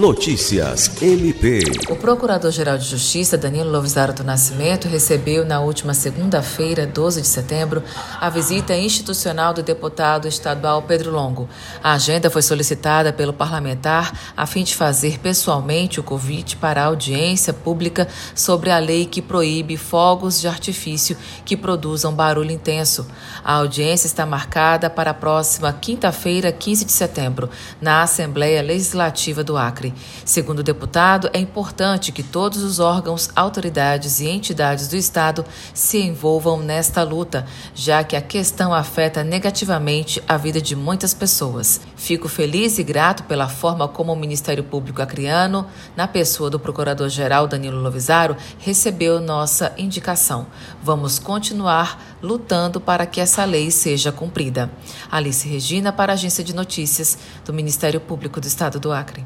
Notícias MP. O Procurador-Geral de Justiça, Danilo Lovisaro do Nascimento, recebeu na última segunda-feira, 12 de setembro, a visita institucional do deputado estadual Pedro Longo. A agenda foi solicitada pelo parlamentar a fim de fazer pessoalmente o convite para a audiência pública sobre a lei que proíbe fogos de artifício que produzam barulho intenso. A audiência está marcada para a próxima quinta-feira, 15 de setembro, na Assembleia Legislativa do Acre. Segundo o deputado, é importante que todos os órgãos, autoridades e entidades do Estado se envolvam nesta luta, já que a questão afeta negativamente a vida de muitas pessoas. Fico feliz e grato pela forma como o Ministério Público Acreano, na pessoa do Procurador-Geral Danilo Lovisaro, recebeu nossa indicação. Vamos continuar lutando para que essa lei seja cumprida. Alice Regina, para a Agência de Notícias do Ministério Público do Estado do Acre.